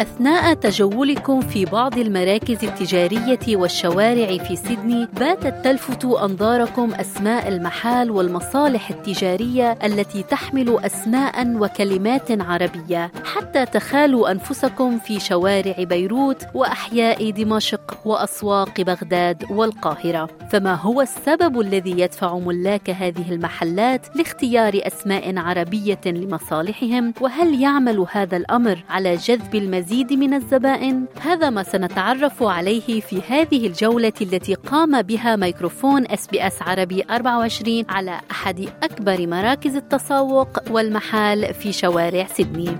أثناء تجولكم في بعض المراكز التجارية والشوارع في سيدني باتت تلفت أنظاركم أسماء المحال والمصالح التجارية التي تحمل أسماء وكلمات عربية حتى تخالوا أنفسكم في شوارع بيروت وأحياء دمشق وأسواق بغداد والقاهرة. فما هو السبب الذي يدفع ملاك هذه المحلات لاختيار أسماء عربية لمصالحهم؟ وهل يعمل هذا الأمر على جذب المزيد؟ المزيد من الزبائن؟ هذا ما سنتعرف عليه في هذه الجولة التي قام بها ميكروفون إس بي إس عربي 24 على أحد أكبر مراكز التسوق والمحال في شوارع سيدني.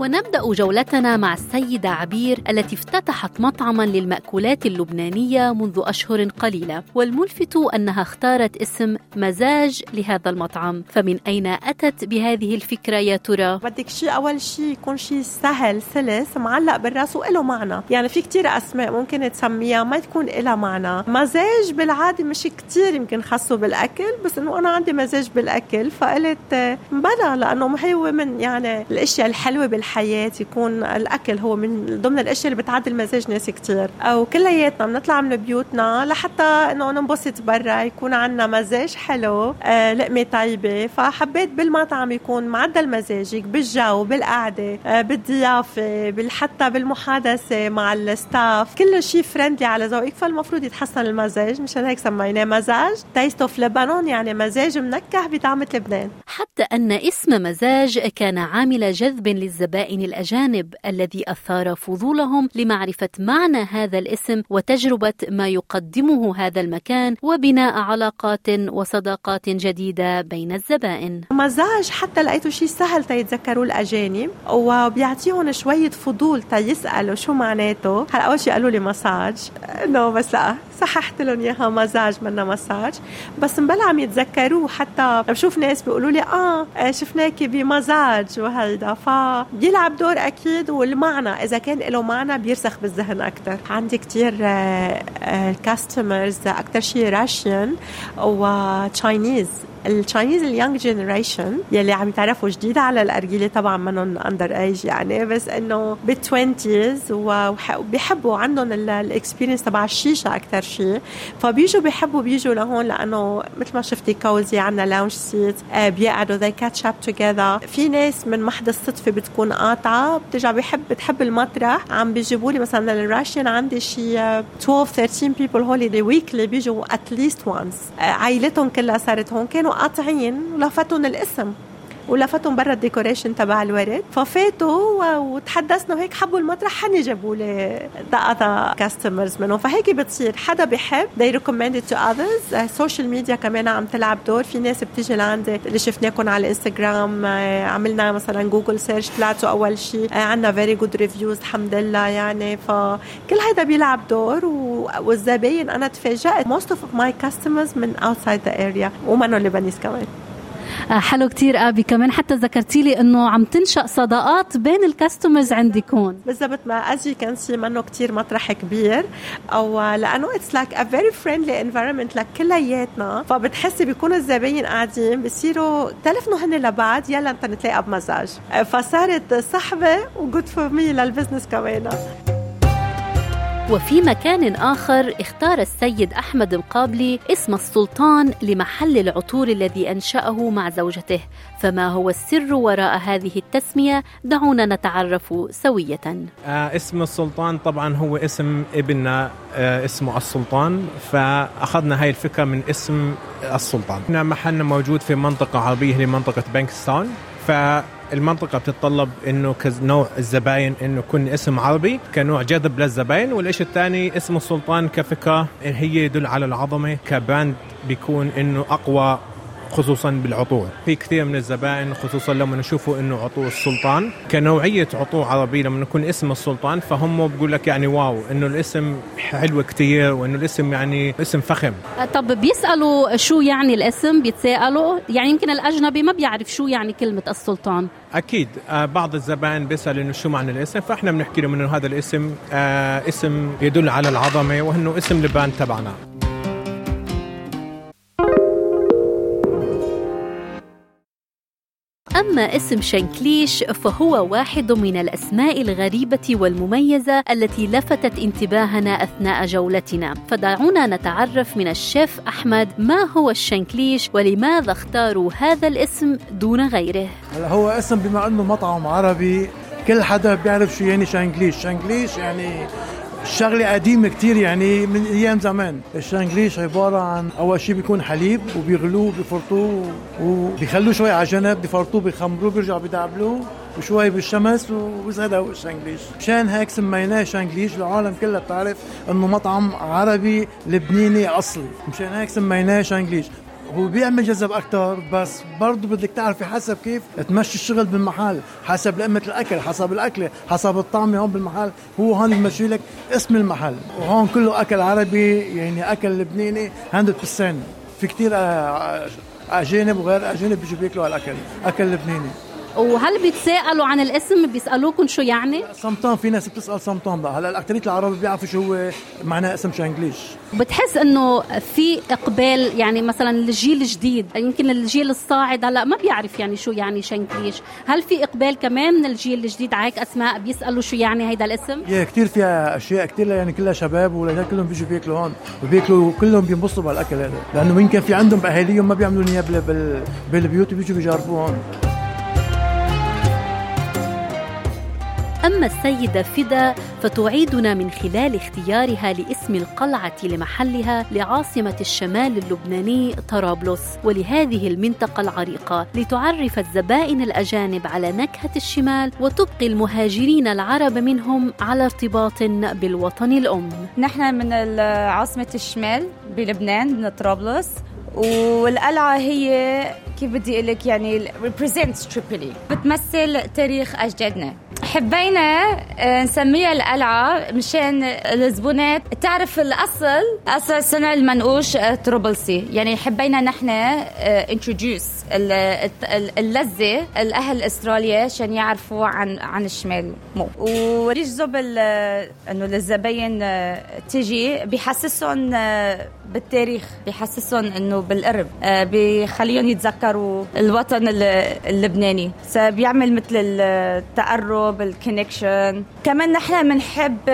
ونبدأ جولتنا مع السيدة عبير التي افتتحت مطعما للمأكولات اللبنانية منذ أشهر قليلة والملفت أنها اختارت اسم مزاج لهذا المطعم. فمن أين أتت بهذه الفكرة يا ترى؟ بدك شيء أول شيء يكون شيء سهل سلس معلق بالراس وله معنى. يعني في كتير أسماء ممكن تسميها ما تكون لها معنى. مزاج بالعادة مش كتير يمكن خصه بالأكل بس إنه أنا عندي مزاج بالأكل فقلت بلا لأنه هو من يعني الأشياء الحلوة بالحياة الحياة يكون الأكل هو من ضمن الأشياء اللي بتعدل مزاج ناس كتير. أو كلياتنا بنطلع من بيوتنا لحتى إنه ننبسط برا يكون عنا مزاج حلو آه لقمة طيبة. فحبيت بالمطعم يكون معدل مزاجك بالجو بالقعدة آه بالضيافة حتى بالمحادثة مع ال staff كل شيء friendly على ذوقك فالمفروض يتحسن المزاج. مشان هيك سميناه مزاج. taste of لبنان يعني مزاج منكه بطعمة لبنان. حتى أن اسم مزاج كان عامل جذب للزبائن الزبائن الأجانب الذي أثار فضولهم لمعرفة معنى هذا الاسم وتجربة ما يقدمه هذا المكان وبناء علاقات وصداقات جديدة بين الزبائن. مزاج حتى لقيته شيء سهل تيتذكروا الأجانب وبيعطيهم شوية فضول تيسألوا شو معناته. هلا أول شيء قالوا لي مساج. نو بس لا صححت لهم إياها مزاج منا مساج. بس مبلا عم يتذكروه حتى بشوف ناس بيقولوا لي آه شفناكي بمزاج وهيدا. فبيلعب دور أكيد والمعنى إذا كان له معنى بيرسخ بالذهن أكثر عندي كثير كاستمرز أكثر شيء راشيان و Chinese ال Chinese ال young generation يلي عم يتعرفوا جديد على الأرجيلة طبعا منهم under age يعني بس إنه بال twenties وبيحبوا عندهم ال experience تبع الشيشة أكثر شيء. فبيجوا بيحبوا بيجوا لهون لأنه مثل ما شفتي cozy عندنا lounge seat بيقعدوا they catch up together في ناس من محض الصدفه بتكون قاطعة بترجع بيحب بتحب المطرح. عم بيجيبوا لي مثلا ال Russian عندي شي 12 13 people already weekly بيجوا at least once عائلتهم كلها صارت هون. كانوا كانوا قاطعين ولفتهم الاسم ولفتهم برا ال decoration تبع الورد. ففاتوا وتحدثنا وهيك حبوا المطرح هني جابوا لي the customers منهم. فهيك بتصير. حدا بحب they recommend it to others. ال social uh, media كمان عم تلعب دور. في ناس بتيجي لعندي اللي شفناكم على الانستغرام uh, عملنا مثلا Google search طلعتوا أول شيء uh, عندنا very good reviews الحمد لله يعني. فكل هيدا بيلعب دور. والزباين أنا تفاجأت most of my customers من outside the area ومنهم Lebanese كمان. آه، حلو كتير أبي. كمان حتى ذكرتي لي إنه عم تنشأ صداقات بين ال customers عندكم بالضبط ما أجي كان سي منه كتير مطرح كبير. أو لأنه it's like a very friendly environment لكلياتنا. فبتحسي بيكونوا الزباين قاعدين بصيروا تلفنوا هن لبعض يلا نتلاقى بمزاج. فصارت صحبة و good for me لل business كمان. وفي مكان آخر اختار السيد أحمد القابلي اسم السلطان لمحل العطور الذي أنشأه مع زوجته. فما هو السر وراء هذه التسمية؟ دعونا نتعرف سوية. آه اسم السلطان طبعا هو اسم ابننا آه اسمه السلطان فأخذنا هاي الفكرة من اسم السلطان. إحنا محلنا موجود في منطقة عربية هي منطقة ف المنطقة بتتطلب إنه كنوع الزباين إنه يكون اسم عربي كنوع جذب للزباين والشيء الثاني؟ اسم السلطان كفكره هي يدل على العظمة كبراند بيكون إنه أقوى خصوصا بالعطور. في كثير من الزبائن خصوصا لما نشوفوا إنه عطور السلطان كنوعية عطور عربية لما يكون اسم السلطان فهم بقول لك يعني واو إنه الاسم حلو كثير وإنه الاسم يعني اسم فخم. طب بيسألوا شو يعني الاسم؟ بيتسالوا يعني يمكن الأجنبي ما بيعرف شو يعني كلمة السلطان. أكيد. آه بعض الزبائن بيسأل إنه شو معنى الاسم فإحنا بنحكي لهم إنه هذا الاسم آه اسم يدل على العظمة وإنه اسم لبان تبعنا. أما اسم شنكليش فهو واحد من الأسماء الغريبة والمميزة التي لفتت انتباهنا أثناء جولتنا. فدعونا نتعرف من الشيف أحمد ما هو الشنكليش ولماذا اختاروا هذا الاسم دون غيره. هو اسم بما إنه مطعم عربي كل حدا بيعرف شو يعني شانجليش شانجليش يعني الشغله قديمة كتير يعني من أيام زمان. الشانجليش عبارة عن أول شيء بيكون حليب وبيغلوه بيفرطوه وبيخلوه شوي على جنب بيفرطوه بيخمروه بيرجعوا بيدعبلوه وشوي بالشمس وهذا هو الشانجليش مشان هيك سميناه شانجليش العالم كلها بتعرف إنه مطعم عربي لبناني أصلي. مشان هيك سميناه شانجليش هو بيعمل جذب أكثر بس برضه بدك تعرفي حسب كيف تمشي الشغل بالمحل حسب لقمة الأكل حسب الأكلة حسب الطعمه هون بالمحل. هو هون بمشي لك اسم المحل. وهون كله أكل عربي يعني أكل لبناني 100% في كثير آه، أجانب وغير أجانب بيجوا بياكلوا هالأكل أكل لبناني. وهل بيتسالوا عن الاسم؟ بيسالوكم شو يعني؟ سمطان في ناس بتسأل سمطان بقى. هلا الاكثريه العرب بيعرفوا شو هو معناه اسم شانجليش بتحس إنه في إقبال يعني مثلا الجيل الجديد يمكن الجيل الصاعد هلا ما بيعرف يعني شو يعني شانجليش هل في إقبال كمان من الجيل الجديد؟ عليك أسماء بيسألوا شو يعني هيدا الاسم؟ يا كثير فيها أشياء كثير يعني كلها شباب ولهيك كلهم بيجوا بياكلوا هون وبياكلوا كلهم بينبسطوا بالاكل هذا. لأنه يمكن في عندهم أهاليهم ما بيعملوا اياه بالبيوت وبيجوا بيجربوه هون. أما السيدة فدا فتعيدنا من خلال اختيارها لاسم القلعة لمحلها لعاصمة الشمال اللبناني طرابلس ولهذه المنطقة العريقة لتعرف الزبائن الأجانب على نكهة الشمال وتبقي المهاجرين العرب منهم على ارتباط بالوطن الأم. نحن من عاصمة الشمال بلبنان من طرابلس والقلعة هي كيف بدي أقول لك يعني بتمثل تاريخ أجدادنا. حبينا آه، نسميها القلعة مشان الزبونات. تعرف الأصل؟ أصل سنة المنقوش آه، طرابلسي يعني حبينا نحن انتروديوس آه، اللذة الأهل أستراليا عشان يعرفوا عن عن الشمال. مو. وريجزوا إنه الزباين تيجي بيحسسهم بالتاريخ. بيحسسهم إنه بالقرب بيخليهم يتذكروا الوطن اللبناني. بيعمل مثل التقرب ال connection كمان نحن بنحب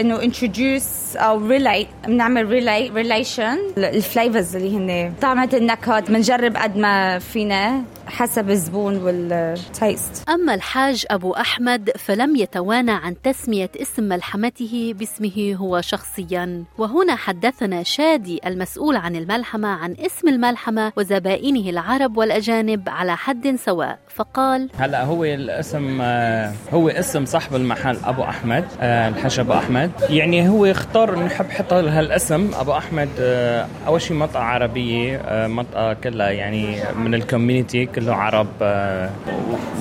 إنه introduce أو relate بنعمل relate relation ال flavours اللي هن طعمة النكهات بنجرب قد ما فينا. حسب الزبون وال taste أما الحاج أبو أحمد فلم يتوانى عن تسمية اسم ملحمته باسمه هو شخصيا. وهنا حدثنا شادي المسؤول عن الملحمة عن اسم الملحمة وزبائنه العرب والأجانب على حد سواء. فقال هلا هو الاسم آه، هو اسم صاحب المحل أبو أحمد آه، الحاج أبو أحمد. يعني هو اختار إنه يحب يحط هالاسم أبو أحمد آه، أول شيء منطقه عربية منطقه كلها يعني من الكوميونتي كله عرب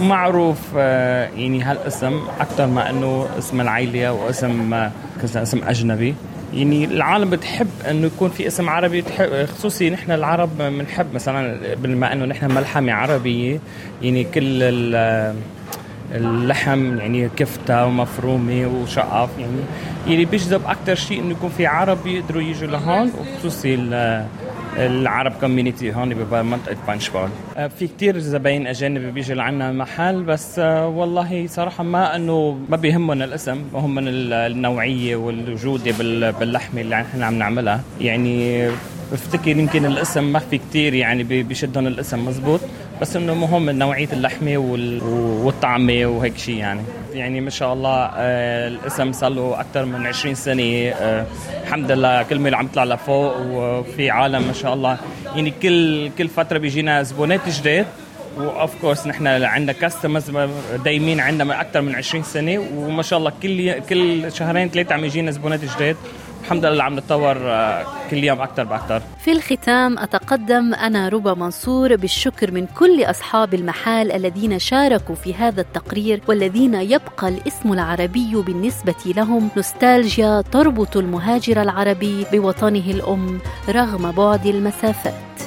معروف يعني هالاسم أكثر ما إنه اسم العائلة واسم كذا اسم أجنبي. يعني العالم بتحب إنه يكون في اسم عربي تحب خصوصي نحن العرب بنحب مثلا بما إنه نحن ملحمة عربية يعني كل اللحم يعني كفتة ومفرومة وشقف يعني يعني بيجذب أكثر شيء إنه يكون في عرب يقدروا يجوا لهون وخصوصي العرب كوميونيتي هون بمنطقه آه، في كتير زباين أجانب بيجوا لعنا محل بس آه، والله صراحة ما إنه ما بيهمهم الاسم بهم من النوعية والجوده باللحمة اللي نحن عم نعملها. يعني بفتكر يمكن الاسم ما في كتير يعني بيشدهم الاسم مزبوط. بس إنه مهم نوعية اللحمة والطعمة وهيك شيء يعني. يعني ما شاء الله آه، الاسم صار له أكثر من 20 سنة آه، الحمد لله كل ما عم يطلع لفوق وفي عالم ما شاء الله. يعني كل كل فترة بيجينا زبونات جداد وأوف كورس نحن عندنا كاستمرز دايمين عندنا من أكثر من 20 سنة وما شاء الله كل كل شهرين ثلاثة عم يجينا زبونات جداد الحمد لله عم نتطور آه، كل يوم أكثر باكثر في الختام أتقدم أنا ربا منصور بالشكر من كل أصحاب المحال الذين شاركوا في هذا التقرير والذين يبقى الاسم العربي بالنسبة لهم. نوستالجيا تربط المهاجر العربي بوطنه الأم رغم بعد المسافات.